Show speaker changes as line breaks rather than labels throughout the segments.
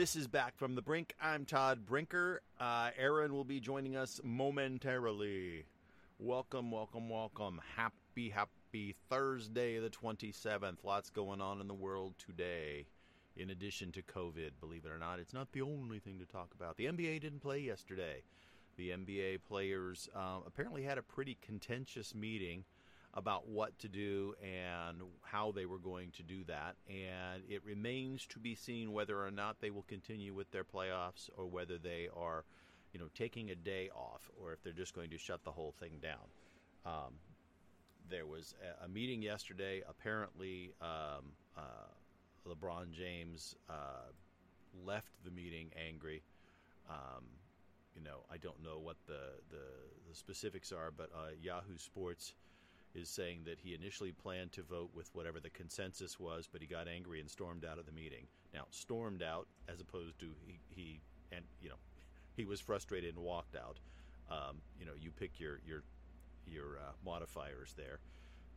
This is Back from the Brink. I'm Todd Brinker. Uh, Aaron will be joining us momentarily. Welcome, welcome, welcome. Happy, happy Thursday, the 27th. Lots going on in the world today. In addition to COVID, believe it or not, it's not the only thing to talk about. The NBA didn't play yesterday. The NBA players uh, apparently had a pretty contentious meeting about what to do and how they were going to do that. And it remains to be seen whether or not they will continue with their playoffs or whether they are, you know, taking a day off or if they're just going to shut the whole thing down. Um, there was a, meeting yesterday. Apparently, um, uh, LeBron James uh, left the meeting angry. Um, you know, I don't know what the, the, the specifics are, but uh, Yahoo Sports is saying that he initially planned to vote with whatever the consensus was, but he got angry and stormed out of the meeting. Now, stormed out as opposed to he, he and you know he was frustrated and walked out. Um, you know, you pick your your your uh, modifiers there.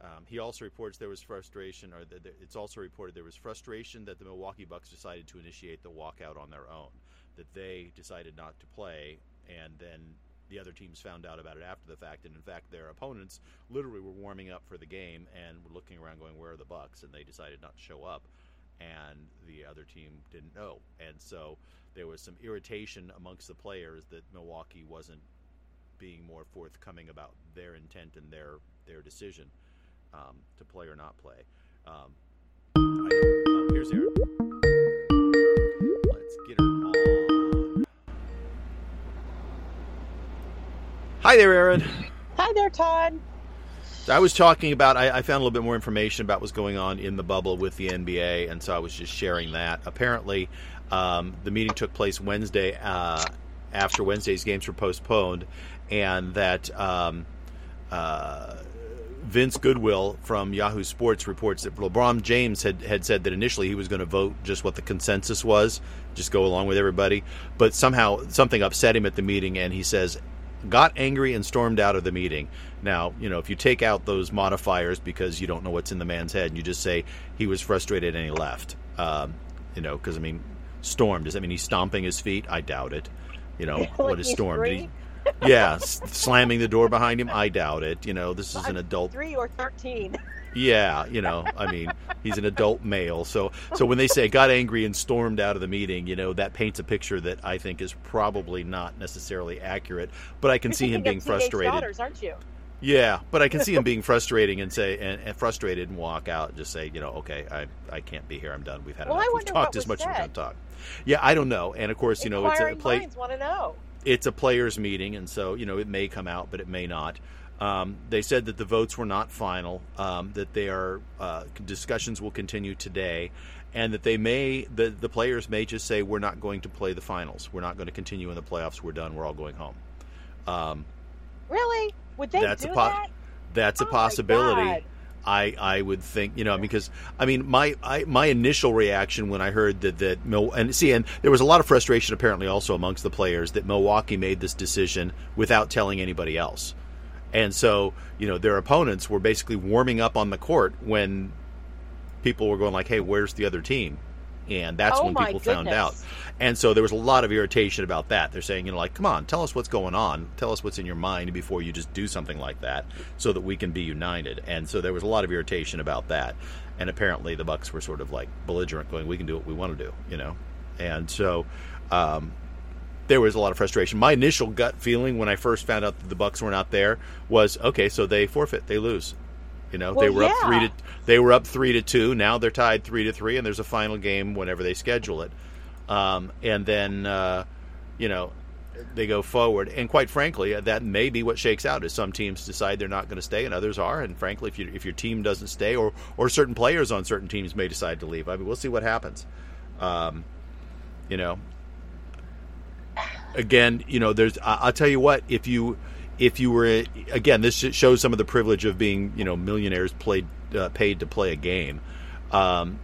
Um, he also reports there was frustration, or it's also reported there was frustration that the Milwaukee Bucks decided to initiate the walkout on their own, that they decided not to play, and then the other teams found out about it after the fact, and in fact, their opponents literally were warming up for the game and were looking around, going, "Where are the Bucks?" And they decided not to show up, and the other team didn't know, and so there was some irritation amongst the players that Milwaukee wasn't being more forthcoming about their intent and their their decision um, to play or not play. Um, oh, here's Aaron. Hi there, Aaron.
Hi there, Todd.
I was talking about. I, I, found a little bit more information about what's going on in the bubble with the NBA, and so I was just sharing that. Apparently, um, the meeting took place Wednesday uh, after Wednesday's games were postponed, and that um, uh, Vince Goodwill from Yahoo Sports reports that LeBron James had, had said that initially he was going to vote just what the consensus was, just go along with everybody, but somehow something upset him at the meeting, and he says got angry and stormed out of the meeting. Now, you know, if you take out those modifiers because you don't know what's in the man's head and you just say he was frustrated and he left, um, you know, because I mean, stormed. Does that mean he's stomping his feet? I doubt it. You know,
Like
what is storm? yeah, slamming the door behind him. I doubt it. You know, this is an adult
Three or thirteen.
Yeah, you know, I mean, he's an adult male. So so when they say got angry and stormed out of the meeting, you know, that paints a picture that I think is probably not necessarily accurate, but I can
You're
see him being frustrated.
Daughters, aren't you?
Yeah, but I can see him being frustrating and say and, and frustrated and walk out and just say, you know, okay, I I can't be here. I'm done. We've had
Well,
enough. We've talked as much
was
as
said.
to talk. Yeah, I don't know. And of course, you know, it's a play
want to know.
it's a players' meeting, and so you know it may come out, but it may not. Um, they said that the votes were not final, um, that they are uh, discussions will continue today, and that they may the the players may just say we're not going to play the finals, we're not going to continue in the playoffs, we're done, we're all going home. Um,
Really? Would they
That's a
do
po-
that?
that's a
Oh my
possibility. I, I would think you know because I mean my I, my initial reaction when I heard that that Mil- and see and there was a lot of frustration apparently also amongst the players that Milwaukee made this decision without telling anybody else, and so you know their opponents were basically warming up on the court when people were going like hey where's the other team, and that's
Oh
when people found out, and so there was a lot of irritation about that. They're saying you know like come on tell us what's going on, tell us what's in your mind before you just do something like that, so that we can be united. And so there was a lot of irritation about that, and apparently the Bucks were sort of like belligerent, going we can do what we want to do, you know, and so. Um, there was a lot of frustration. My initial gut feeling when I first found out that the Bucks were not there was okay, so they forfeit, they lose. You know, they
Well,
were up three to they were up three to two. Now they're tied three to three, and there's a final game whenever they schedule it. Um, and then uh, you know they go forward. And quite frankly, uh, that may be what shakes out. Is some teams decide they're not going to stay, and others are. And frankly, if you, if your team doesn't stay, or or certain players on certain teams may decide to leave. I mean, we'll see what happens. Um, you know, again, you know, there's. I'll tell you what. If you, if you were again, this sh- shows some of the privilege of being, you know, millionaires played uh, paid to play a game. Um,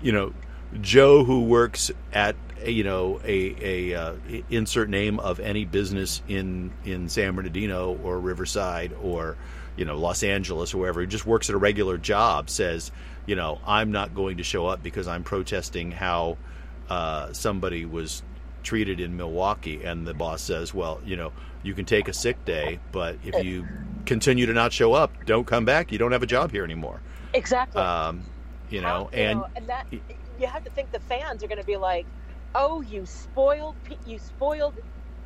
you know, Joe who works at you know a a uh, insert name of any business in in San Bernardino or Riverside or you know Los Angeles or wherever, who just works at a regular job, says, you know, I'm not going to show up because I'm protesting how uh, somebody was treated in Milwaukee, and the boss says, well, you know, you can take a sick day, but if you continue to not show up, don't come back. You don't have a job here anymore.
Exactly.
Um, you know,
How-
and
know, and that you have to think the fans are going to be like, "Oh, you spoiled, you spoiled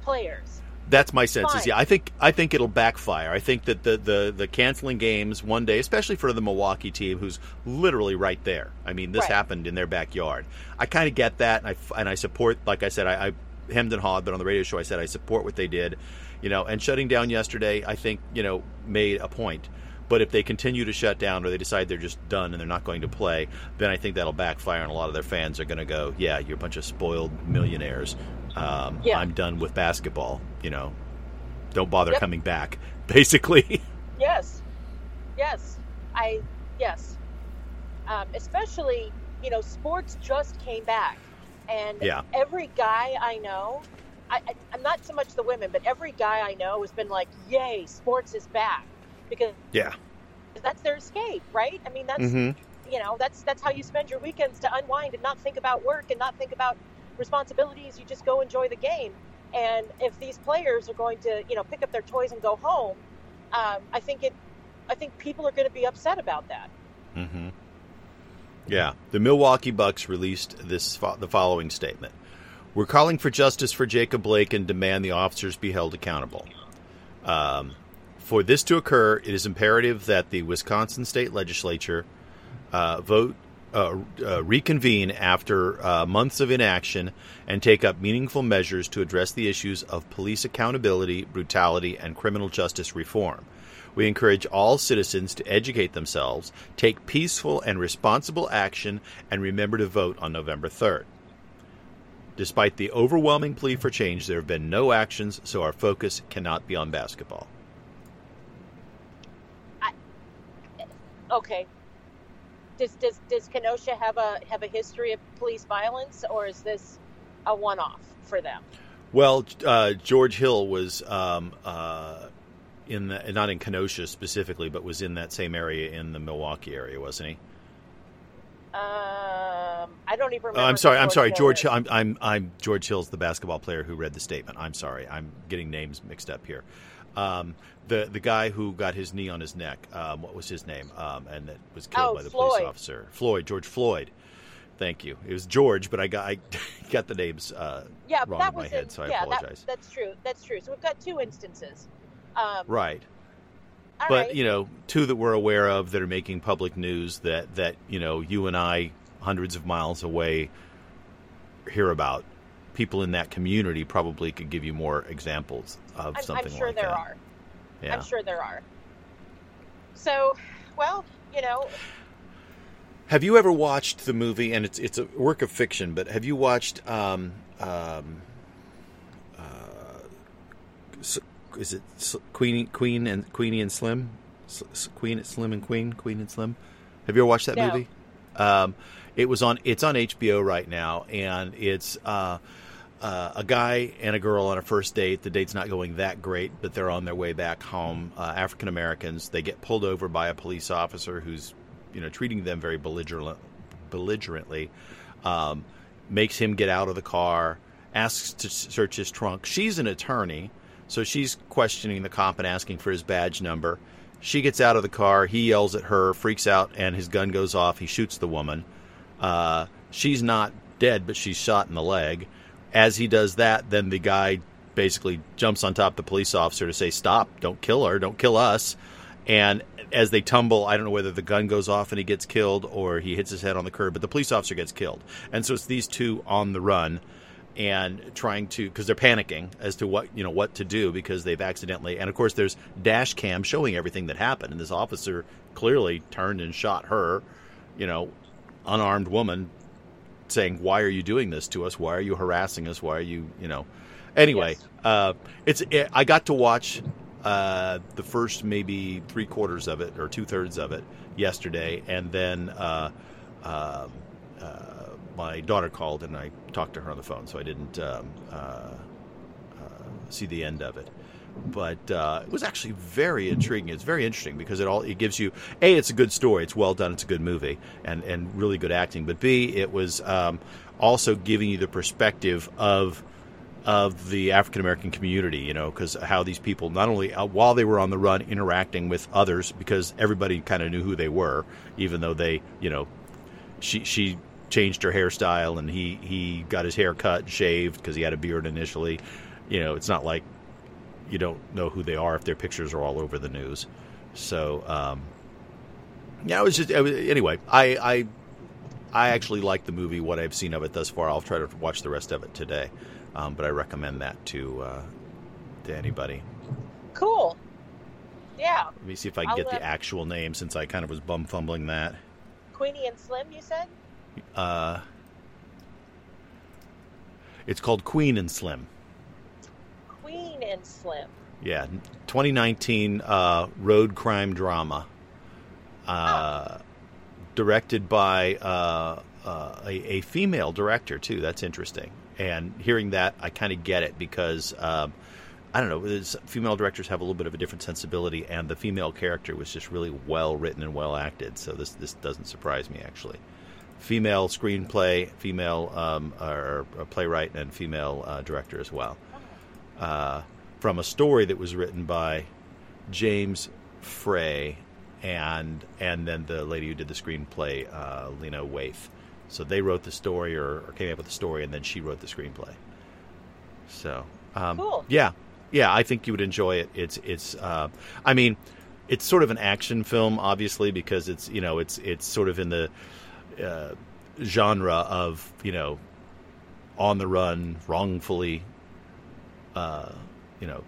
players."
That's my sense. Is yeah, I think I think it'll backfire. I think that the, the the canceling games one day, especially for the Milwaukee team, who's literally right there. I mean, this
Right.
happened in their backyard. I kind of get that, and I and I support. Like I said, I, I hemmed and hawed, but on the radio show, I said I support what they did. You know, and shutting down yesterday, I think you know made a point. But if they continue to shut down, or they decide they're just done and they're not going to play, then I think that'll backfire, and a lot of their fans are going to go, "Yeah, you're a bunch of spoiled millionaires. Um,
Yeah.
I'm done with basketball." You know, don't bother
Yep.
coming back. Basically,
Yes, yes, I yes. Um, especially, you know, sports just came back, and
Yeah.
every guy I know, I, I, I'm not so much the women, but every guy I know has been like, "Yay, sports is back," because
yeah.
that's their escape, right? I mean, that's
Mm-hmm.
you know, that's that's how you spend your weekends to unwind and not think about work and not think about responsibilities. You just go enjoy the game. And if these players are going to, you know, pick up their toys and go home, um, I think it, I think people are going to be upset about that.
Mm-hmm. Yeah, the Milwaukee Bucks released this fo- the following statement: "We're calling for justice for Jacob Blake and demand the officers be held accountable. Um, for this to occur, it is imperative that the Wisconsin State Legislature uh, vote." Uh, uh, reconvene after uh, months of inaction and take up meaningful measures to address the issues of police accountability, brutality, and criminal justice reform. We encourage all citizens to educate themselves, take peaceful and responsible action, and remember to vote on November 3rd. Despite the overwhelming plea for change, there have been no actions, so our focus cannot be on basketball.
I, Okay. Does does does Kenosha have a have a history of police violence, or is this a one off for them?
Well, uh, George Hill was um, uh, in the, not in Kenosha specifically, but was in that same area in the Milwaukee area, wasn't he?
Um, I don't even remember.
I'm sorry. I'm sorry.
Hill
George. Hill, I'm, I'm. I'm. George Hill's the basketball player who read the statement. I'm sorry. I'm getting names mixed up here. Um, the the guy who got his knee on his neck. Um, what was his name? Um, and that was killed
Oh,
by the
Floyd.
police officer. Floyd. George Floyd. Thank you. It was George, but I got I got the names. Uh,
yeah,
wrong
that
in my
was
head,
in,
so I
yeah, that-
apologize.
that's true. That's true. So we've got two instances. Um,
right. but
right.
you know, two that we're aware of that are making public news that that you know you and I, hundreds of miles away, hear about. People in that community probably could give you more examples of
I'm,
something
I'm sure
like
there
that.
are.
Yeah.
I'm sure there are. So, well, you know,
Have you ever watched the movie? And it's it's a work of fiction, but have you watched? Um, um, uh, is it Queen Queenie Queen and Queenie and Slim? Queen Slim and Queen Queen and Slim. Have you ever watched that
No.
movie? Um, it was on. It's on HBO right now, and it's. Uh, uh, a guy and a girl on a first date. The date's not going that great, but they're on their way back home. Uh, African Americans. They get pulled over by a police officer who's, you know, treating them very belligerent, belligerently. Um, makes him get out of the car. Asks to search his trunk. She's an attorney, so she's questioning the cop and asking for his badge number. She gets out of the car. He yells at her, freaks out, and his gun goes off. He shoots the woman. Uh, she's not dead, but she's shot in the leg. As he does that, then the guy basically jumps on top of the police officer to say, "Stop! Don't kill her! Don't kill us!" And as they tumble, I don't know whether the gun goes off and he gets killed or he hits his head on the curb, but the police officer gets killed. And so it's these two on the run and trying to because they're panicking as to what you know what to do because they've accidentally and of course there's dash cam showing everything that happened and this officer clearly turned and shot her you know unarmed woman saying why are you doing this to us why are you harassing us why are you you know anyway
Yes.
uh it's it, i got to watch uh the first maybe three quarters of it or two thirds of it yesterday and then uh um uh, my daughter called and I talked to her on the phone, so I didn't um, uh, uh, see the end of it. But uh, it was actually very intriguing. It's very interesting because it all it gives you a it's a good story, it's well done, it's a good movie, and and really good acting. But b it was um, also giving you the perspective of of the African American community, you know, because how these people not only uh, while they were on the run interacting with others, because everybody kind of knew who they were, even though they, you know, she she changed her hairstyle and he he got his hair cut and shaved because he had a beard initially. You know, it's not like you don't know who they are if their pictures are all over the news. So, um, yeah, it was just it was, anyway. I I I actually like the movie. What I've seen of it thus far, I'll try to watch the rest of it today. Um, but I recommend that to uh, to anybody.
Cool. Yeah.
Let me see if I can
I'll,
get
uh,
the actual name since I kind of was bum fumbling that.
Queenie and Slim, you said?
Uh, it's called Queen and Slim.
Queen and Slim.
Yeah, 2019 uh, road crime drama. Uh, Directed by uh, uh, a, a female director, too. That's interesting. And hearing that, I kind of get it because, um, I don't know, female directors have a little bit of a different sensibility, and the female character was just really well written and well acted. So this, this doesn't surprise me, actually. Female screenplay, female um, or, or playwright, and female uh, director as well uh, from a story that was written by James Frey and and then the lady who did the screenplay, uh, Lena Waithe. So they wrote the story or, or came up with the story, and then she wrote the screenplay. So um,
Cool.
yeah, yeah, I think you would enjoy it. It's it's uh, I mean, it's sort of an action film, obviously, because it's you know it's it's sort of in the uh, genre of you know on the run, wrongfully uh, you know,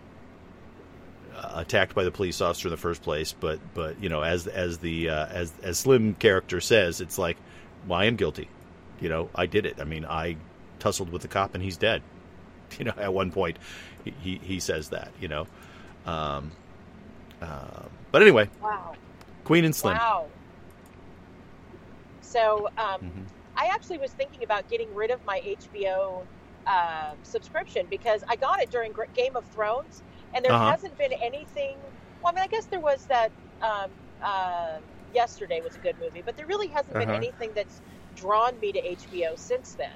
attacked by the police officer in the first place. But but you know, as as the uh, as as Slim character says, it's like, well, I am guilty. You know, I did it. I mean, I tussled with the cop and he's dead. You know, at one point, he he, says that. You know, um, uh, but anyway,
Wow.
Queen and Slim.
Wow. So, um,
Mhm.
I actually was thinking about getting rid of my HBO uh, subscription because I got it during Game of Thrones, and there
Uh-huh.
hasn't been anything. Well, I mean, I guess there was that. Um, uh, yesterday was a good movie, but there really hasn't been
Uh-huh.
anything that's drawn me to HBO since then.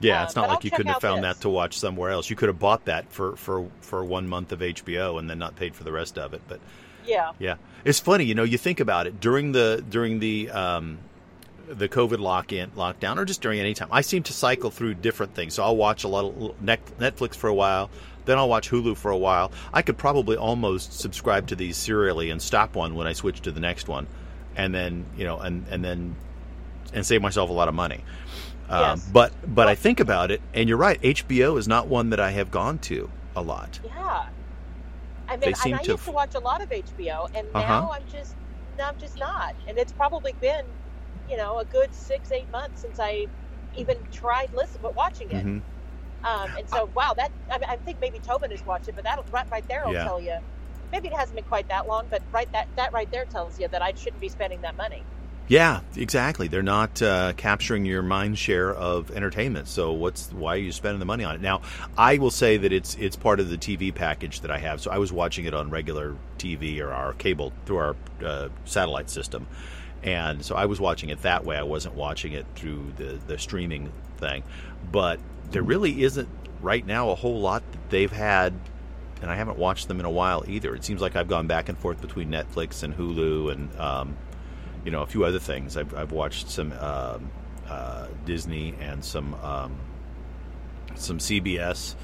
Yeah,
Uh,
it's not
but I'll
like you couldn't have found
this.
that to watch somewhere else. You could have bought that for, for, for one month of HBO and then not paid for the rest of it. But
Yeah.
Yeah, it's funny. You know, you think about it during the during the um, the COVID lock in lockdown, or just during any time. I seem to cycle through different things. So I'll watch a lot of Netflix for a while, then I'll watch Hulu for a while. I could probably almost subscribe to these serially and stop one when I switch to the next one, and then you know, and and then and save myself a lot of money. Um,
Yes.
But but I think about it, and you're right. HBO is not one that I have gone to a lot.
Yeah. I mean, I
to
used
f-
to watch a lot of HBO, and
Uh-huh.
now I'm just, now I'm just not. And it's probably been, you know, a good six, eight months since I even tried listen, but watching it.
Mhm.
Um, and so, wow, that I, mean, I think maybe Tobin has watched it, but that right, right there will
Yeah.
tell you. Maybe it hasn't been quite that long, but right that that right there tells you that I shouldn't be spending that money.
Yeah, exactly. They're not uh, capturing your mind share of entertainment. So what's why are you spending the money on it? Now, I will say that it's it's part of the TV package that I have. So I was watching it on regular TV or our cable through our uh, satellite system, and so I was watching it that way. I wasn't watching it through the the streaming thing. But there really isn't right now a whole lot that they've had. And I haven't watched them in a while either. It seems like I've gone back and forth between Netflix and Hulu and um, you know a few other things. I've, I've watched some um, uh, Disney and some um, some CBS.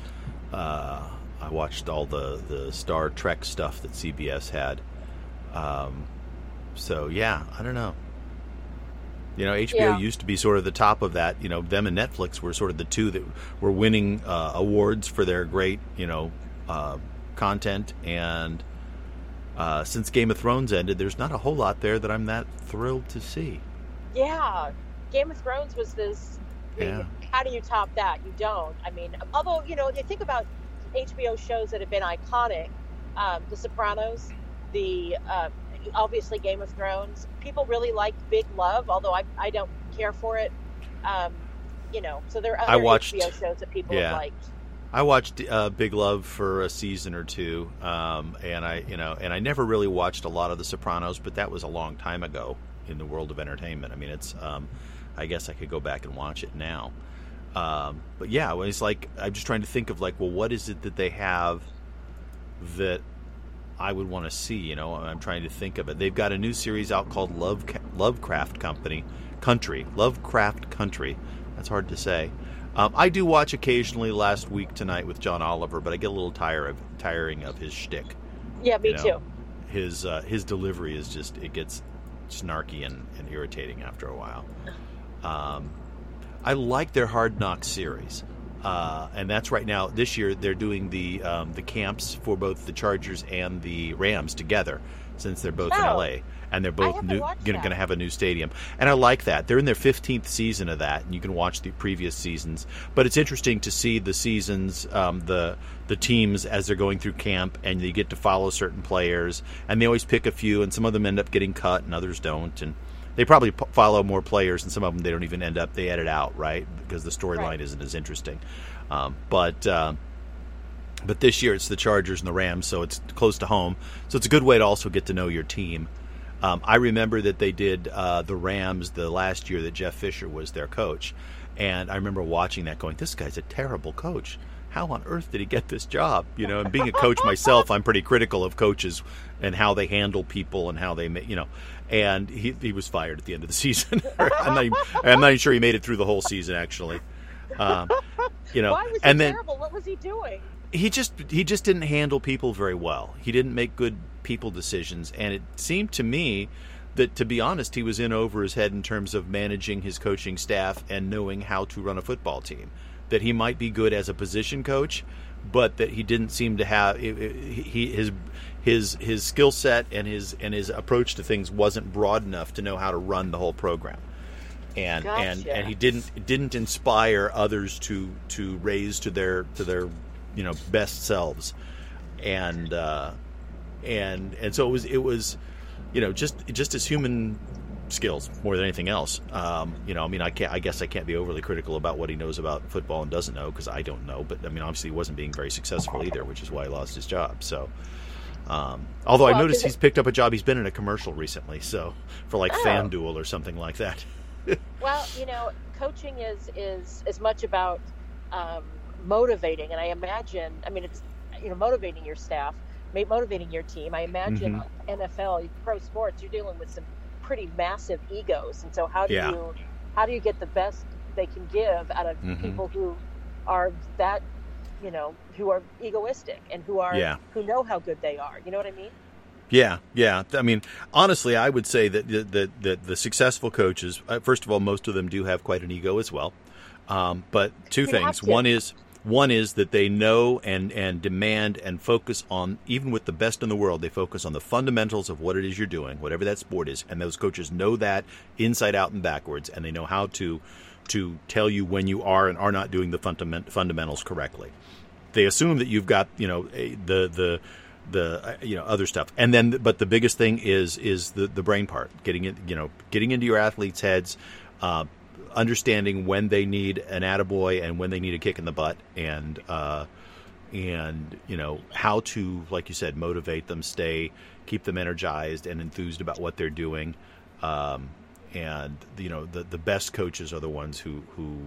Uh, I watched all the the Star Trek stuff that CBS had. So yeah, I don't know. You know, HBO
Yeah.
used to be sort of the top of that. You know, them and Netflix were sort of the two that were winning uh, awards for their great, you know, uh, content. And uh, since Game of Thrones ended, there's not a whole lot there that I'm that thrilled to see.
Yeah, Game of Thrones was this. I mean,
Yeah.
How do you top that? You don't. I mean, although you know, you think about HBO shows that have been iconic, um, The Sopranos, the uh, obviously Game of Thrones. People really liked Big Love, although I I don't care for it. Um, you know, so there are
I watched-
HBO shows that people
yeah.
have liked.
I watched uh, Big Love for a season or two, um, and I, you know, and I never really watched a lot of The Sopranos, but that was a long time ago in the world of entertainment. I mean, it's, um, I guess I could go back and watch it now. Um, but yeah, it's like I'm just trying to think of like, well, what is it that they have that I would want to see? You know, I'm trying to think of it. They've got a new series out called Love Lovecraft Company Country, Lovecraft Country. That's hard to say. Um, I do watch occasionally. Last week tonight with John Oliver, but I get a little tired of tiring of his shtick.
Yeah, me
you know?
too.
His uh, his delivery is just it gets snarky and, and irritating after a while. Um, I like their Hard Knock series, uh, and that's right now. This year they're doing the um, the camps for both the Chargers and the Rams together, since they're both
Oh.
in LA and they're both
haven't
new,
watched
going to have a new stadium. And I like that. They're in their 15th season of that, and you can watch the previous seasons. But it's interesting to see the seasons, um, the the teams as they're going through camp, and you get to follow certain players. And they always pick a few, and some of them end up getting cut, and others don't. And they probably p- follow more players, and some of them they don't even end up. They edit out, right? Because the storyline
Right.
isn't as interesting. Um, but uh, but this year it's the Chargers and the Rams, so it's close to home. So it's a good way to also get to know your team. Um, I remember that they did uh, the Rams the last year that Jeff Fisher was their coach, and I remember watching that, going, "This guy's a terrible coach. How on earth did he get this job?" You know, and being a coach myself, I'm pretty critical of coaches and how they handle people and how they, you know. And he he was fired at the end of the season. I'm, not even, I'm not even sure he made it through the whole season, actually. Um, you know,
Why was he
and then
terrible? What was he doing?
he just he just didn't handle people very well. He didn't make good people decisions, and it seemed to me that, to be honest, he was in over his head in terms of managing his coaching staff and knowing how to run a football team. That he might be good as a position coach, but that he didn't seem to have he his his his skill set and his and his approach to things wasn't broad enough to know how to run the whole program. And and
Gotcha.
and he didn't didn't inspire others to to raise to their to their you know best selves. And uh and and so it was it was you know just just as human skills more than anything else. Um you know i mean i can't i guess i can't be overly critical about what he knows about football and doesn't know because i don't know. But i mean obviously he wasn't being very successful either which is why he lost his job. So um, although I
Well,
noticed
'cause
he's picked up a job. He's been in a commercial recently, so for like
Oh.
FanDuel or something like that.
Well, you know, coaching is is as much about um, motivating, and I imagine, I mean, it's you know, motivating your staff, motivating your team. I imagine
Mm-hmm.
NFL, pro sports, you're dealing with some pretty massive egos, and so how do
Yeah.
you how do you get the best they can give out of
Mhm.
people who are that you know who are egoistic and who are
Yeah.
who know how good they are. You know what I mean?
Yeah, yeah. I mean, honestly, I would say that the, the, the, the successful coaches, uh, first of all, most of them do have quite an ego as well. Um, but two things. One is one is that they know and and demand and focus on even with the best in the world, they focus on the fundamentals of what it is you're doing, whatever that sport is, and those coaches know that inside out and backwards, and they know how to to tell you when you are and are not doing the fundament, fundamentals correctly. They assume that you've got you know a, the the the uh, you know other stuff. And then but the biggest thing is is the the brain part getting it you know getting into your athletes heads uh, understanding when they need an attaboy and when they need a kick in the butt and uh, and you know how to like you said motivate them stay keep them energized and enthused about what they're doing. Um, and you know the the best coaches are the ones who who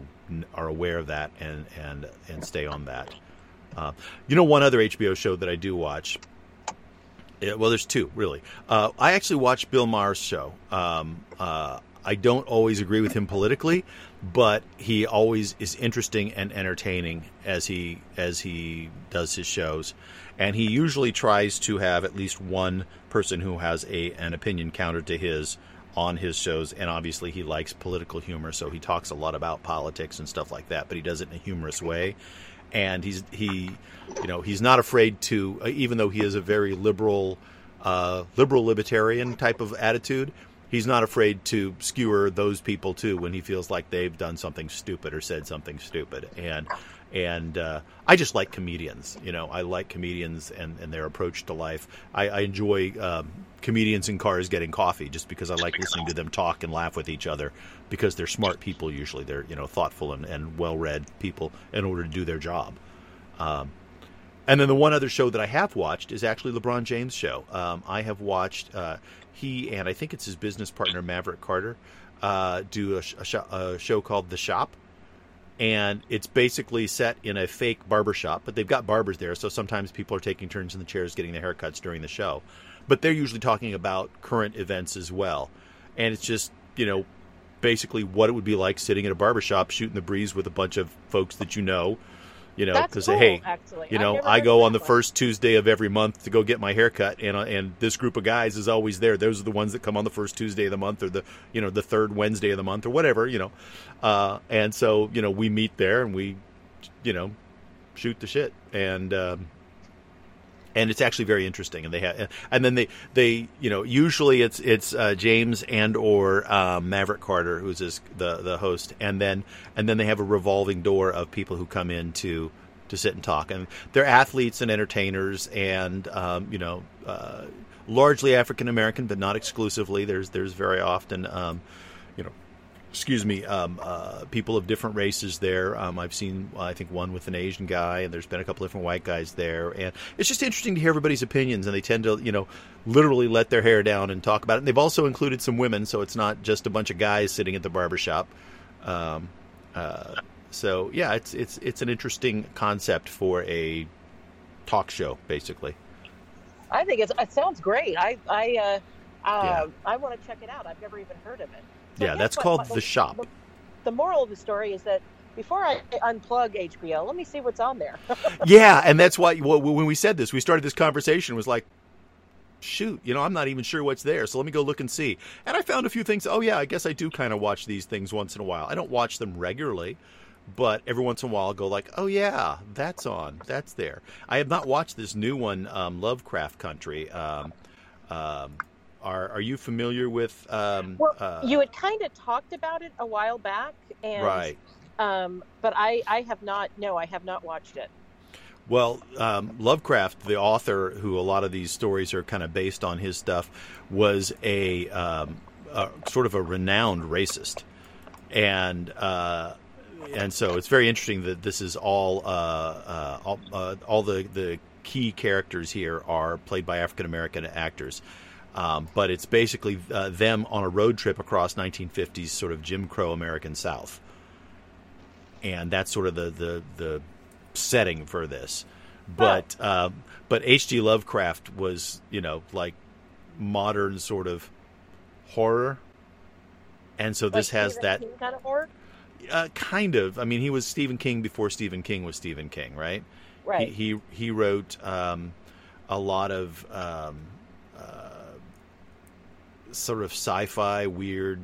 are aware of that and and and stay on that uh, you know one other HBO show that I do watch yeah, well, there's two really. Uh, I actually watch Bill Maher's show. Um, uh, I don't always agree with him politically, but he always is interesting and entertaining as he as he does his shows, and he usually tries to have at least one person who has a an opinion counter to his on his shows. And obviously, he likes political humor, so he talks a lot about politics and stuff like that. But he does it in a humorous way and he's he you know he's not afraid to uh, even though he is a very liberal uh, liberal libertarian type of attitude he's not afraid to skewer those people too when he feels like they've done something stupid or said something stupid and and uh, I just like comedians you know I like comedians and, and their approach to life. I, I enjoy um, comedians in cars getting coffee just because I like listening to them talk and laugh with each other because they're smart people usually. They're you know thoughtful and, and well read people in order to do their job. Um, and then the one other show that I have watched is actually LeBron James' show. Um, I have watched uh, he and I think it's his business partner Maverick Carter uh, do a, sh- a, sh- a, show called The Shop, and it's basically set in a fake barber shop, but they've got barbers there, so sometimes people are taking turns in the chairs getting their haircuts during the show. But they're usually talking about current events as well, and it's just you know basically what it would be like sitting in a barber shop shooting the breeze with a bunch of folks that you know you know
because
cool, hey
actually.
you know i go on the first tuesday of every month to go get my haircut and uh, and this group of guys is always there. Those are the ones that come on the first tuesday of the month or the you know the third wednesday of the month or whatever you know. Uh, and so you know we meet there and we you know shoot the shit. And um, and it's actually very interesting. And they have, and then they, they, you know, usually it's it's uh, James and or um, Maverick Carter who's his, the the host, and then and then they have a revolving door of people who come in to to sit and talk, and they're athletes and entertainers, and um, you know, uh, largely African American, but not exclusively. There's there's very often. Um, excuse me, um, uh, people of different races there. Um, I've seen, I think, one with an Asian guy, and there's been a couple different white guys there, and it's just interesting to hear everybody's opinions. And they tend to, you know, literally let their hair down and talk about it. And they've also included some women, so it's not just a bunch of guys sitting at the barbershop. Um, uh, so yeah, it's it's it's an interesting concept for a talk show, basically.
I think it sounds great. I I uh, uh, yeah. I want to check it out. I've never even heard of it.
So yeah, that's what, called the, shop.
The, the moral of the story is that before I unplug HBO, let me see what's on there.
yeah, and that's why when we said this, we started this conversation was like, shoot, you know, I'm not even sure what's there, so let me go look and see. And I found a few things. Oh yeah, I guess I do kind of watch these things once in a while. I don't watch them regularly, but every once in a while I'll go like, oh yeah, that's on, that's there. I have not watched this new one, um, Lovecraft Country. Um, um, are are you familiar with? Um,
well, uh, you had kind of talked about it a while back, and
right.
Um, but I I have not. No, I have not watched it.
Well, um, Lovecraft, the author who a lot of these stories are kind of based on his stuff, was a, um, a sort of a renowned racist, and uh, and so it's very interesting that this is all uh, uh, all, uh, all the the key characters here are played by African American actors. Um, but it's basically uh, them on a road trip across 1950s sort of Jim Crow American South, and that's sort of the the, the setting for this. But oh. um, but H.G. Lovecraft was you know like modern sort of horror, and so this
like
has
Stephen
that
King kind of horror.
Uh, kind of. I mean, he was Stephen King before Stephen King was Stephen King, right?
Right.
He he, he wrote um, a lot of um, sort of sci-fi weird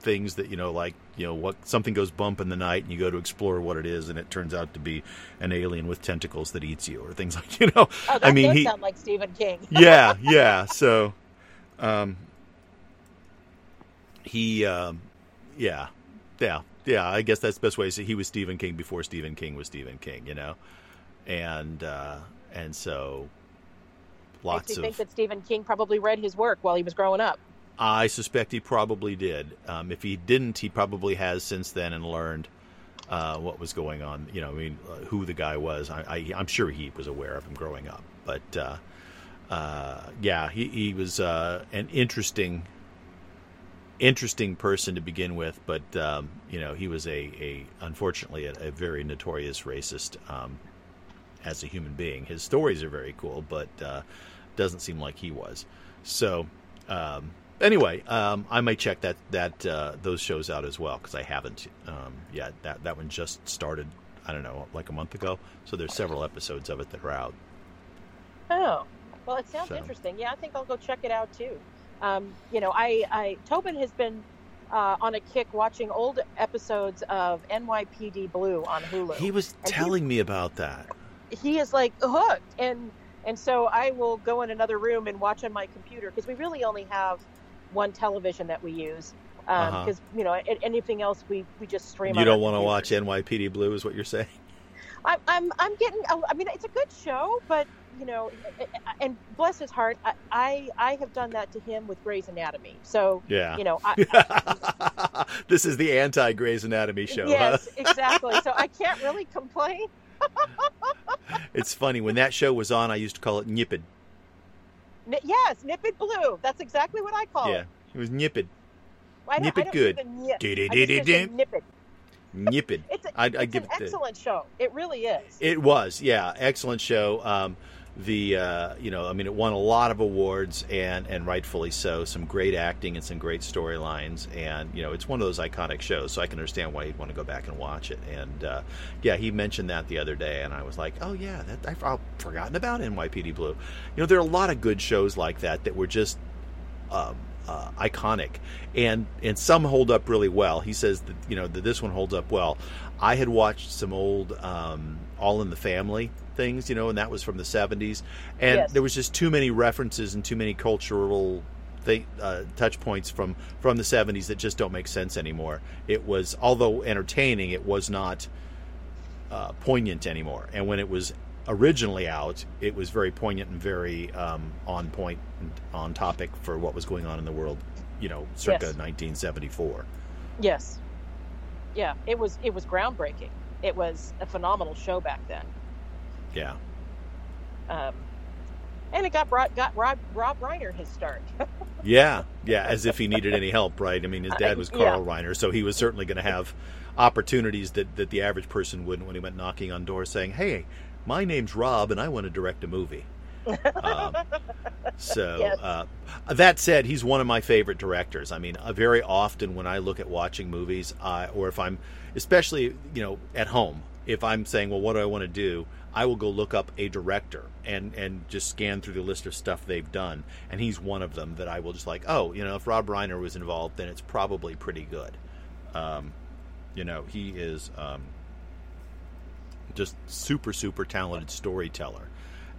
things that you know like you know what something goes bump in the night and you go to explore what it is and it turns out to be an alien with tentacles that eats you or things like you know.
Oh,
i mean
he sound like stephen king.
Yeah yeah so um he um yeah yeah yeah i guess that's the best way to say he was stephen king before stephen king was stephen king you know and uh and so lots
Makes
of.
think that Stephen King probably read his work while he was growing up.
I suspect he probably did. Um, if he didn't, he probably has since then and learned uh, what was going on. You know, I mean, uh, who the guy was. I, am sure he was aware of him growing up. But uh, uh yeah, he, he was uh, an interesting, interesting person to begin with. But um, you know, he was a, a unfortunately a, a very notorious racist um, as a human being. His stories are very cool, but uh, doesn't seem like he was. So um, anyway, um, I might check that that uh, those shows out as well because I haven't um, yet. That that one just started. I don't know, like a month ago. So there's several episodes of it that are out.
Oh, well, it sounds so. interesting. Yeah, I think I'll go check it out too. Um, you know, I, I Tobin has been uh, on a kick watching old episodes of NYPD Blue on Hulu.
He was telling me about that.
He is like hooked, and and so I will go in another room and watch on my computer because we really only have one television that we use. Because um, uh-huh. you know anything else we, we just stream.
You don't want to watch NYPD Blue, is what you're saying?
I'm I'm I'm getting. I mean, it's a good show, but you know, and bless his heart, I, I, I have done that to him with Grey's Anatomy. So
yeah,
you know, I,
this is the anti Grey's Anatomy show.
Yes,
huh?
exactly. So I can't really complain
it's funny when that show was on. I used to call it Nipid.
N- yes, Nip It Blue. That's exactly what I call
Yeah,
it.
it was Nipid.
Don't- I
good.
even nip. I just
Do-do-do-do-do.
say Nip It.
Nipid.
It's, a,
I'd, I'd give
an
it the,
excellent show. It really is.
It was, yeah, excellent show. Um, the uh, you know, I mean, it won a lot of awards, and and rightfully so. Some great acting and some great storylines, and you know, it's one of those iconic shows. So I can understand why you'd want to go back and watch it. And uh, yeah, he mentioned that the other day, and I was like, oh yeah, that I've, I've forgotten about NYPD Blue. You know, there are a lot of good shows like that that were just. Um, uh, iconic, and and some hold up really well. He says that you know that this one holds up well. I had watched some old um, All in the Family things, you know, and that was from the '70s, and
Yes.
there was just too many references and too many cultural th- uh, touch points from from the '70s that just don't make sense anymore. It was, although entertaining, it was not uh, poignant anymore. And when it was originally out, it was very poignant and very um, on point and on topic for what was going on in the world, you know, circa
Yes.
1974.
Yes. Yeah, it was it was groundbreaking. It was a phenomenal show back then.
Yeah.
Um, and it got brought, got Rob, Rob Reiner his start.
Yeah, yeah, as if he needed any help, right? I mean, his dad was
Uh, yeah.
Carl Reiner, so he was certainly going to have opportunities that, that the average person wouldn't when he went knocking on doors saying, "Hey, my name's Rob, and I want to direct a movie." Um, so,
Yes.
uh, that said, he's one of my favorite directors. I mean, uh, very often when I look at watching movies, uh, or if I'm, especially you know, at home, if I'm saying, "Well, what do I want to do?" I will go look up a director and and just scan through the list of stuff they've done, and he's one of them that I will just like, oh, you know, if Rob Reiner was involved, then it's probably pretty good. Um, you know, he is um, just super super talented storyteller,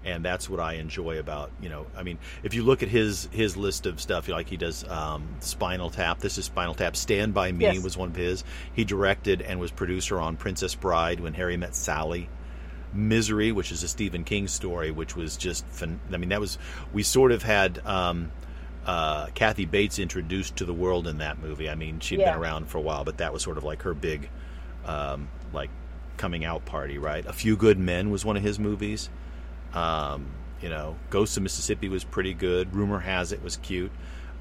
and that's what I enjoy about you know. I mean, if you look at his his list of stuff, like he does um, Spinal Tap. This is Spinal Tap. Stand by Me
Yes.
was one of his. He directed and was producer on Princess Bride when Harry met Sally. Misery, which is a Stephen King story, which was just, fin- I mean, that was, we sort of had um, uh, Kathy Bates introduced to the world in that movie. I mean, she'd
Yeah.
been around for a while, but that was sort of like her big, um, like, coming out party, right? A Few Good Men was one of his movies. Um, you know, Ghosts of Mississippi was pretty good. Rumor Has It was cute.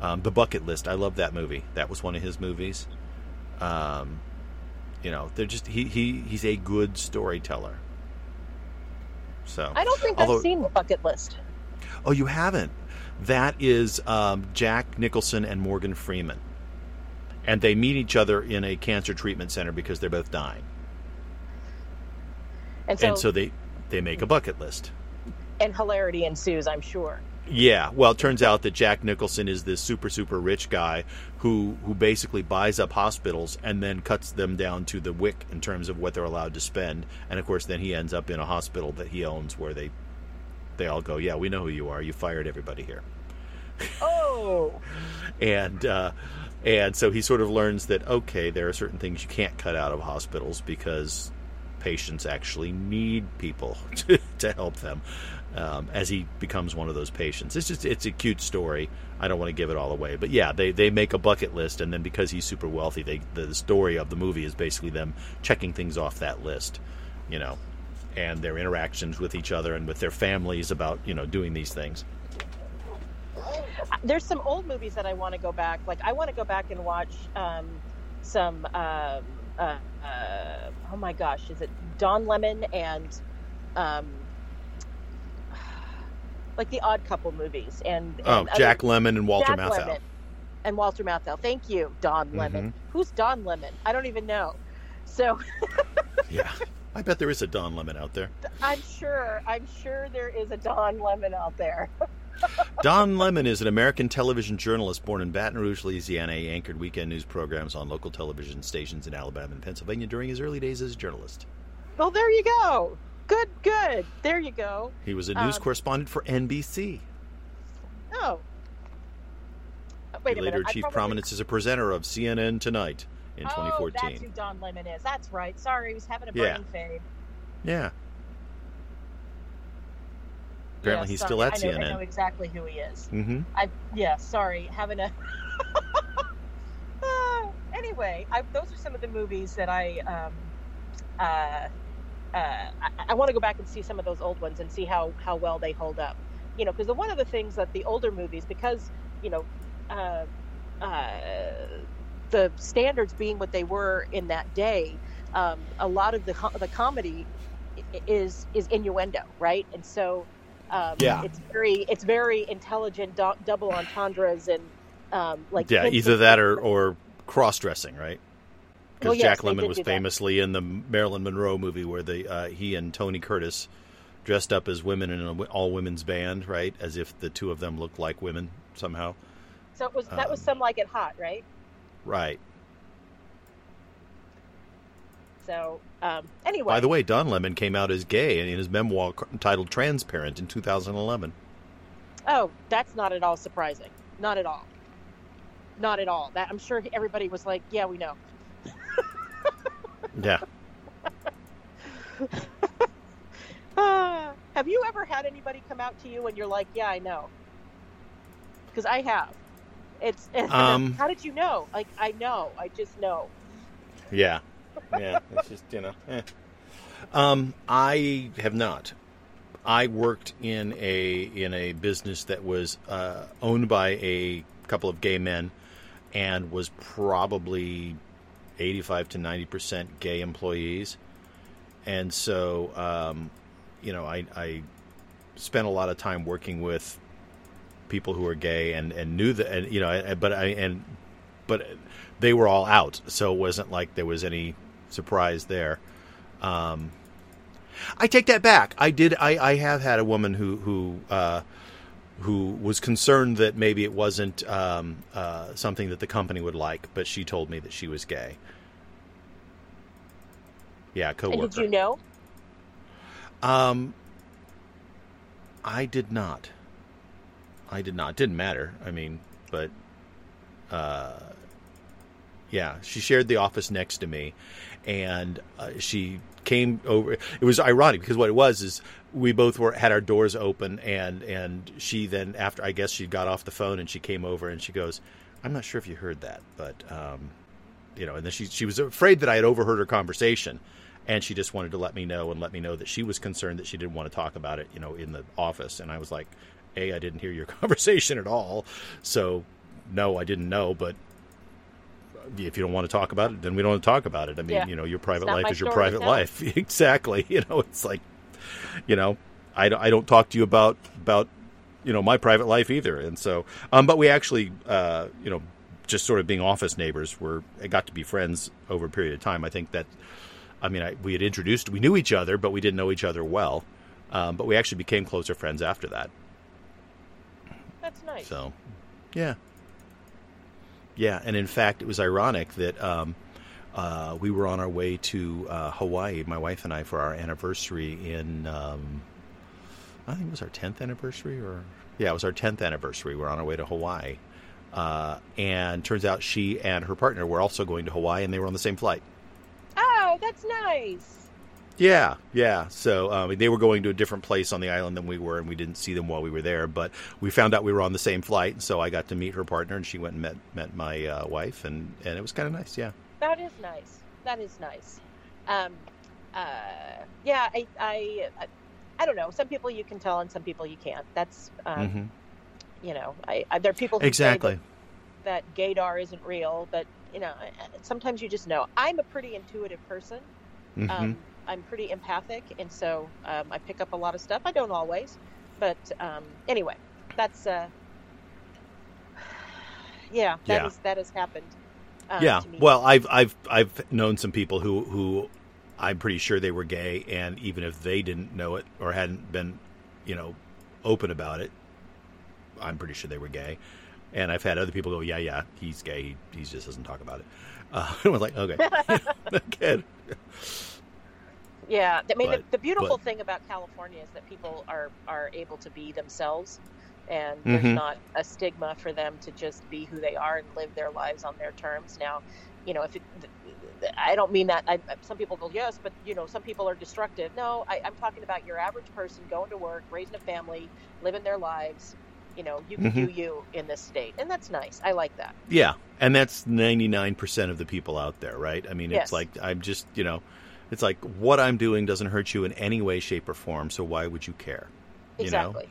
Um, the Bucket List, I love that movie. That was one of his movies. Um, you know, they're just he, he he's a good storyteller. So
I don't think
Although-
I've seen the bucket list.
Oh, you haven't? That is um, Jack Nicholson and Morgan Freeman. And they meet each other in a cancer treatment center because they're both dying.
And so,
and so they, they make a bucket list.
and hilarity ensues, I'm sure.
Yeah, well, it turns out that Jack Nicholson is this super, super rich guy who, who basically buys up hospitals and then cuts them down to the wick in terms of what they're allowed to spend. And of course, then he ends up in a hospital that he owns where they, they all go, Yeah, we know who you are. You fired everybody here.
Oh,
and uh, and so he sort of learns that okay, there are certain things you can't cut out of hospitals because patients actually need people to, to help them. Um, as he becomes one of those patients, it's just it's a cute story. I don't want to give it all away, but yeah, they they make a bucket list, and then because he's super wealthy, they the story of the movie is basically them checking things off that list, you know, and their interactions with each other and with their families about you know doing these things.
there's some old movies that I want to go back. Like I want to go back and watch um, some. Um, uh, uh, oh my gosh, is it Don Lemon and um, like the Odd Couple movies and, and
Oh, Jack Lemmon and Walter
Jack
Matthau.
And Walter Matthau. Thank you, Don Lemon.
Mhm.
Who's Don Lemon? I don't even know. So
Yeah, I bet there is a Don Lemon out there.
I'm sure. I'm sure there is a Don Lemon out there.
Don Lemon is an American television journalist born in Baton Rouge, Louisiana. He anchored weekend news programs on local television stations in Alabama and Pennsylvania during his early days as a journalist.
Well, there you go. Good, good. There you go.
He was a news
Um,
correspondent for NBC.
Oh. Wait
he
a
later
minute.
Achieved
probably-
prominence as a presenter of CNN Tonight in
Oh,
2014.
that's who Don Lemon is. That's right. Sorry, he was having a
Yeah.
brain fade.
Yeah. Apparently,
Yeah,
he's
sorry.
still at
I know, I know exactly who he is.
Mm-hmm.
I yeah. Sorry, having a. Ah, anyway, I, those are some of the movies that I um, uh, uh, I, I want to go back and see some of those old ones and see how how well they hold up. You know, because one of the things that the older movies, because you know, uh, uh, the standards being what they were in that day, um, a lot of the the comedy is is innuendo, right? And so um,
yeah,
it's very it's very intelligent do- double entendres and um, like
yeah, either that or or cross dressing, right? Because
Well, yes,
Jack Lemmon was
do that.
famously in the Marilyn Monroe movie where the uh, he and Tony Curtis dressed up as women in an all women's band, right? As if the two of them looked like women somehow,
so it was that was
um,
some like it hot, right?
right?
So um, anyway,
By the way, Don Lemon came out as gay in his memoir titled "Transparent" in 2011.
oh, that's not at all surprising. Not at all. Not at all. That I'm sure everybody was like, yeah, we know.
Yeah,
Ah, have you ever had anybody come out to you and you're like, yeah, I know? Because I have. It's
Um,
how did you know? Like I know. I just know.
yeah, yeah. It's just you know. eh. Um, I have not. I worked in a in a business that was uh, owned by a couple of gay men, and was probably eighty five to ninety percent gay employees, and so um, you know I, I spent a lot of time working with people who were gay and, and knew that and you know but I and but they were all out so it wasn't like there was any surprise there um, I take that back I did I, I have had a woman who who uh, who was concerned that maybe it wasn't um, uh, something that the company would like but she told me that she was gay yeah
And
coworker
did you know?
um, I did not. I did not. Didn't matter. I mean, but uh, yeah, she shared the office next to me, and uh, she came over. It was ironic because what it was is we both were had our doors open, and and she then after I guess she got off the phone and she came over and she goes, "I'm not sure if you heard that, but." Um, you know, and then she she was afraid that I had overheard her conversation, and she just wanted to let me know and let me know that she was concerned that she didn't want to talk about it, you know, in the office. And I was like, "A, I didn't hear your conversation at all, so no, I didn't know. But if you don't want to talk about it, then we don't want to talk about it. I mean,
Yeah.
you know, your private life is your private life. exactly. You know, it's like, you know, I don't, I don't talk to you about about you know my private life either. And so, um, but we actually, uh, you know, just sort of being office neighbors, were got to be friends over a period of time. I think that, I mean, I, we had introduced, we knew each other, but we didn't know each other well. Um, but we actually became closer friends after that.
That's nice.
So, yeah, yeah, and in fact, it was ironic that um, uh, we were on our way to uh, Hawaii, my wife and I, for our anniversary in. Um, I think it was our tenth anniversary, or yeah, it was our tenth anniversary. We are on our way to Hawaii, uh, and turns out she and her partner were also going to Hawaii, and they were on the same flight.
Oh, that's nice.
Yeah, yeah. So um, they were going to a different place on the island than we were, and we didn't see them while we were there. But we found out we were on the same flight, and so I got to meet her partner, and she went and met met my uh, wife, and and it was kind of nice. Yeah,
That is nice. That is nice. Um, uh, yeah, I, I, I, I don't know. Some people you can tell, and some people you can't. That's, um,
hmm
you know, I, I there are people who
exactly.
that, that gaydar isn't real, but you know, sometimes you just know. I'm a pretty intuitive person.
hmm
Um, I'm pretty empathic, and so um, I pick up a lot of stuff. I don't always, but um, anyway, that's uh, yeah, that
Yeah.
is- that has happened. Um,
yeah. Well, I've I've I've known some people who who I'm pretty sure they were gay, and even if they didn't know it or hadn't been, you know, open about it, I'm pretty sure they were gay. And I've had other people go, "Yeah, yeah, he's gay. He, he just doesn't talk about it." Uh, I was like, "Okay, good."
Yeah, I mean,
But-
the, the beautiful
but-
thing about California is that people are are able to be themselves, and there's
Mhm.
not a stigma for them to just be who they are and live their lives on their terms. Now, you know, if it, I don't mean that. I, some people go, yes, but you know, some people are destructive. No, I, I'm talking about your average person going to work, raising a family, living their lives. You know, you can do
Mhm.
you in this state, and that's nice. I like that.
Yeah, and that's 99% of the people out there, right? I mean,
Yes.
it's like I'm just, you know, It's like what I'm doing doesn't hurt you in any way, shape, or form. So why would you care? You
exactly.
Know?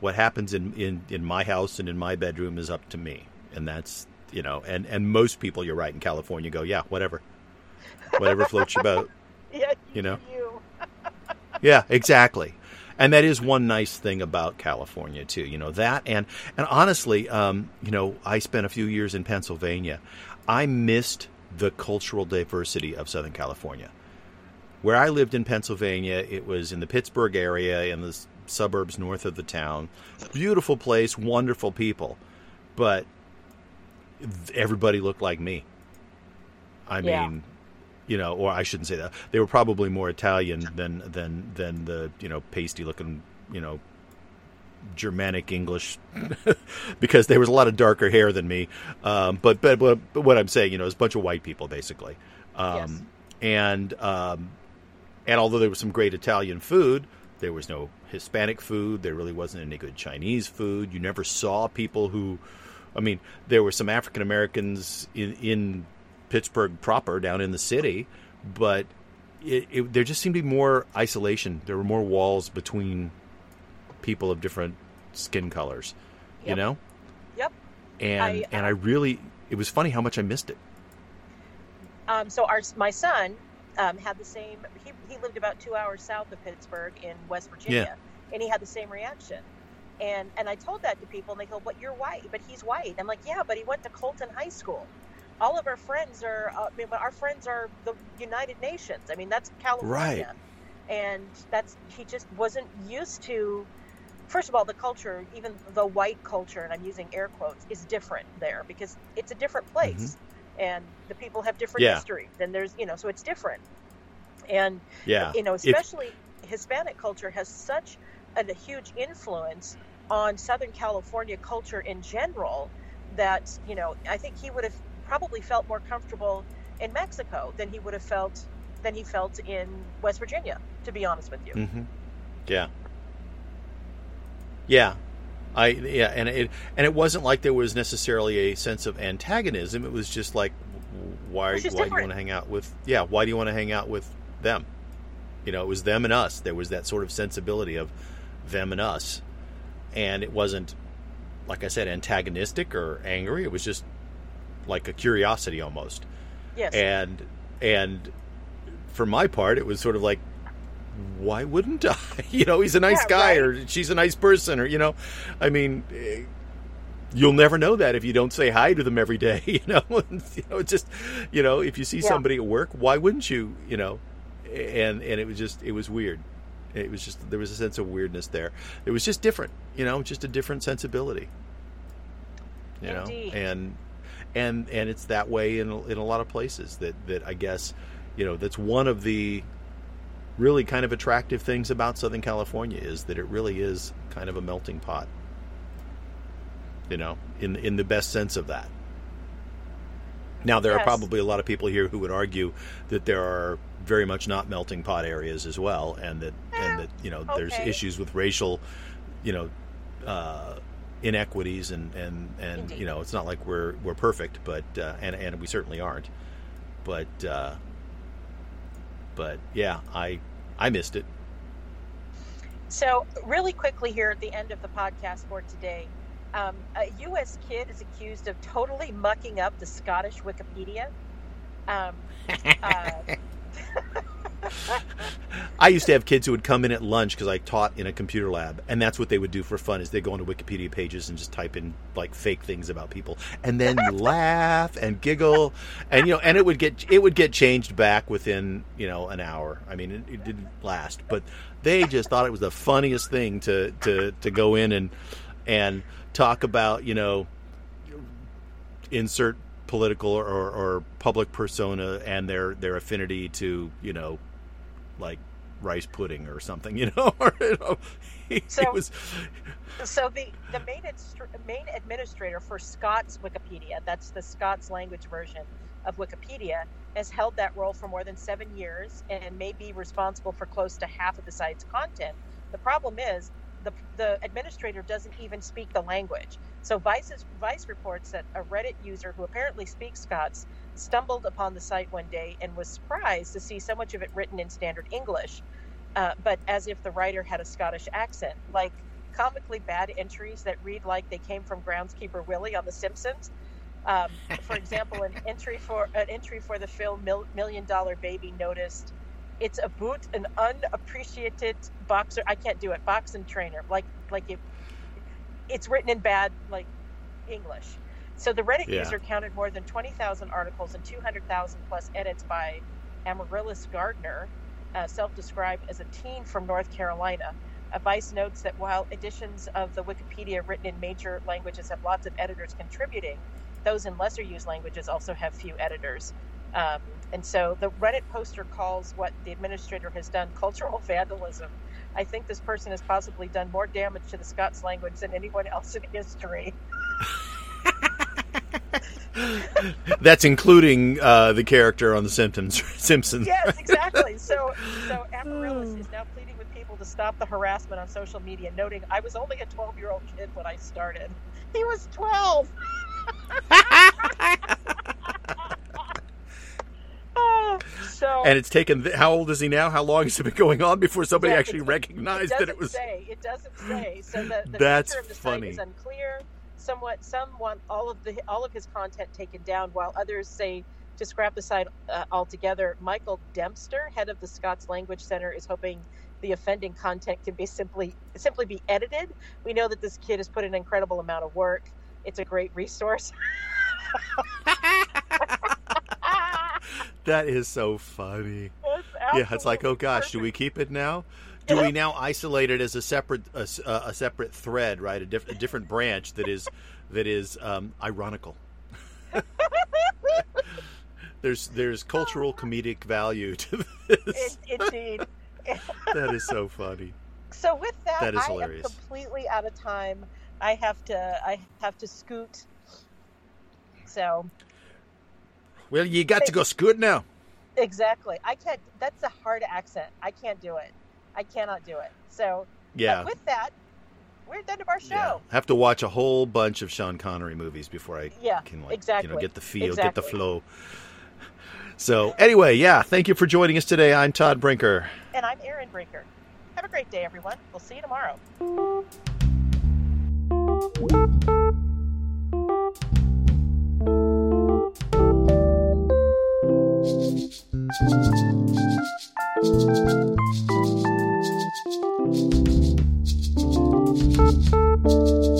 What happens in, in, in my house and in my bedroom is up to me, and that's you know, and and most people, you're right, in California, go, yeah, whatever, whatever floats your boat.
Yeah,
you know.
You.
yeah, exactly. And that is one nice thing about California too. You know that, and and honestly, um, you know, I spent a few years in Pennsylvania. I missed the cultural diversity of Southern California. Where I lived in Pennsylvania, it was in the Pittsburgh area, in the suburbs north of the town. Beautiful place, wonderful people, but everybody looked like me. I
Yeah.
mean, you know, or I shouldn't say that. They were probably more Italian than than than the you know pasty looking you know Germanic English because there was a lot of darker hair than me. Um, but, but but what I'm saying, you know, is a bunch of white people basically. Um,
Yes.
And um, and although there was some great Italian food, there was no Hispanic food. There really wasn't any good Chinese food. You never saw people who, I mean, there were some African Americans in in Pittsburgh proper, down in the city, but it, it, there just seemed to be more isolation. There were more walls between people of different skin colors, you know.
Yep.
And
I,
and
uh,
I really, it was funny how much I missed it.
Um, so our my son um, had the same. He, he lived about two hours south of Pittsburgh in West Virginia, yeah. and he had the same reaction. And and I told that to people, and they go, "But you're white." But he's white. I'm like, "Yeah, but he went to Colton High School. All of our friends are. Uh, I mean, our friends are the United Nations. I mean, that's California, Right. and that's he just wasn't used to. First of all, the culture, even the white culture, and I'm using air quotes, is different there because it's a different place, and the people have different
Yeah.
history. Then there's, you know, so it's different, and
Yeah.
you know, especially Hispanic culture has such a, a huge influence on Southern California culture in general that you know I think he would have probably felt more comfortable in Mexico than he would have felt than he felt in West Virginia. To be honest with you,
hmm Yeah. Yeah. I yeah, and it and it wasn't like there was necessarily a sense of antagonism. It was just like, why why do you want to hang out with? Yeah, why do you want to hang out with them? You know, it was them and us. There was that sort of sensibility of them and us, and it wasn't like I said antagonistic or angry. It was just like a curiosity almost
yes,
and and for my part it was sort of like why wouldn't i? You know he's a nice
Yeah,
guy
right.
or she's a nice person or you know i mean eh, you'll never know that if you don't say hi to them every day you know? You know it's just you know if you see
Yeah.
somebody at work why wouldn't you you know? And and it was just it was weird. It was just there was a sense of weirdness there. It was just different you know just a different sensibility. You
Indeed.
know and and and it's that way in in a lot of places that that I guess you know that's one of the really kind of attractive things about Southern California is that it really is kind of a melting pot. You know, in in the best sense of that. Now there are probably a lot of people here who would argue that there are very much not melting pot areas as well, and that and that you know there's issues with racial, you know, uh, inequities and and and
Indeed.
you know it's not like we're we're perfect, but uh, and and we certainly aren't, but uh, but yeah, I I missed it.
So, really quickly here at the end of the podcast for today, um, a U.S. kid is accused of totally mucking up the Scottish Wikipedia. Um, uh,
I used to have kids who would come in at lunch because I taught in a computer lab, and that's what they would do for fun: is they go into Wikipedia pages and just type in like fake things about people, and then laugh and giggle, and you know, and it would get it would get changed back within you know an hour. I mean, it, it didn't last, but they just thought it was the funniest thing to to to go in and and talk about you know insert political or, or public persona and their their affinity to you know like rice pudding or something you know or, you know, it
So-
was
so the the main main administrator for Scots Wikipedia, that's the Scots language version of Wikipedia, has held that role for more than seven years and may be responsible for close to half of the site's content. The problem is the, the administrator doesn't even speak the language. So Vice, Vice reports that a Reddit user who apparently speaks Scots stumbled upon the site one day and was surprised to see so much of it written in standard English, uh, but as if the writer had a Scottish accent, like comically bad entries that read like they came from groundskeeper Willie on The Simpsons. Um, for example, an entry for an entry for the film Mil- Million Dollar Baby noticed it's a boot an unappreciated boxer. I can't do it. Boxing trainer, like like it. It's written in bad like English. So the Reddit
Yeah.
user counted more than 20,000 articles and 200,000 plus edits by Amaryllis Gardener, uh, self-described as a teen from North Carolina. Uh, Vice notes that while editions of the Wikipedia written in major languages have lots of editors contributing, those in lesser used languages also have few editors. Um, and so the Reddit poster calls what the administrator has done cultural vandalism. I think this person has possibly done more damage to the Scots language than anyone else in history.
That's including uh, the character on The Simpsons. Simpsons.
Yes, exactly. So, so Amaryllis is now pleading with people to stop the harassment on social media, noting I was only a 12 year old kid when I started. He was 12. Ah, so
And it's taken. Th- how old is he now? How long has it been going on before somebody
Yeah,
actually
it-
recognized that it was?
say. It doesn't say. So the, the
That's
future of the
funny.
site is unclear. Somewhat, some want all of the all of his content taken down, while others say to scrap the site uh, altogether. Michael Dempster, head of the Scots Language Center, is hoping the offending content can be simply simply be edited. We know that this kid has put an incredible amount of work. It's a great resource.
That is so funny.
It's
Yeah, it's like, oh gosh, do we keep it now? Do we now isolate it as a separate a, a separate thread, right? A, diff- a different branch that is that is um, ironical. there's there's cultural comedic value to this.
In- indeed.
that is so funny.
So with that,
That is
I
hilarious.
am completely out of time. I have to I have to scoot. So
Well, you got to go scoot now.
exactly, I can't. That's a hard accent. I can't do it. I cannot do it. So
yeah.
with that, we're at the end of our show.
Yeah. I have to watch a whole bunch of Sean Connery movies before I
yeah,
can like
exactly.
you know get the feel, exactly. get the flow. So anyway, yeah, thank you for joining us today. I'm Todd Brinker.
And I'm Aaron Brinker. Have a great day, everyone. We'll see you tomorrow. Thank you. Thank you.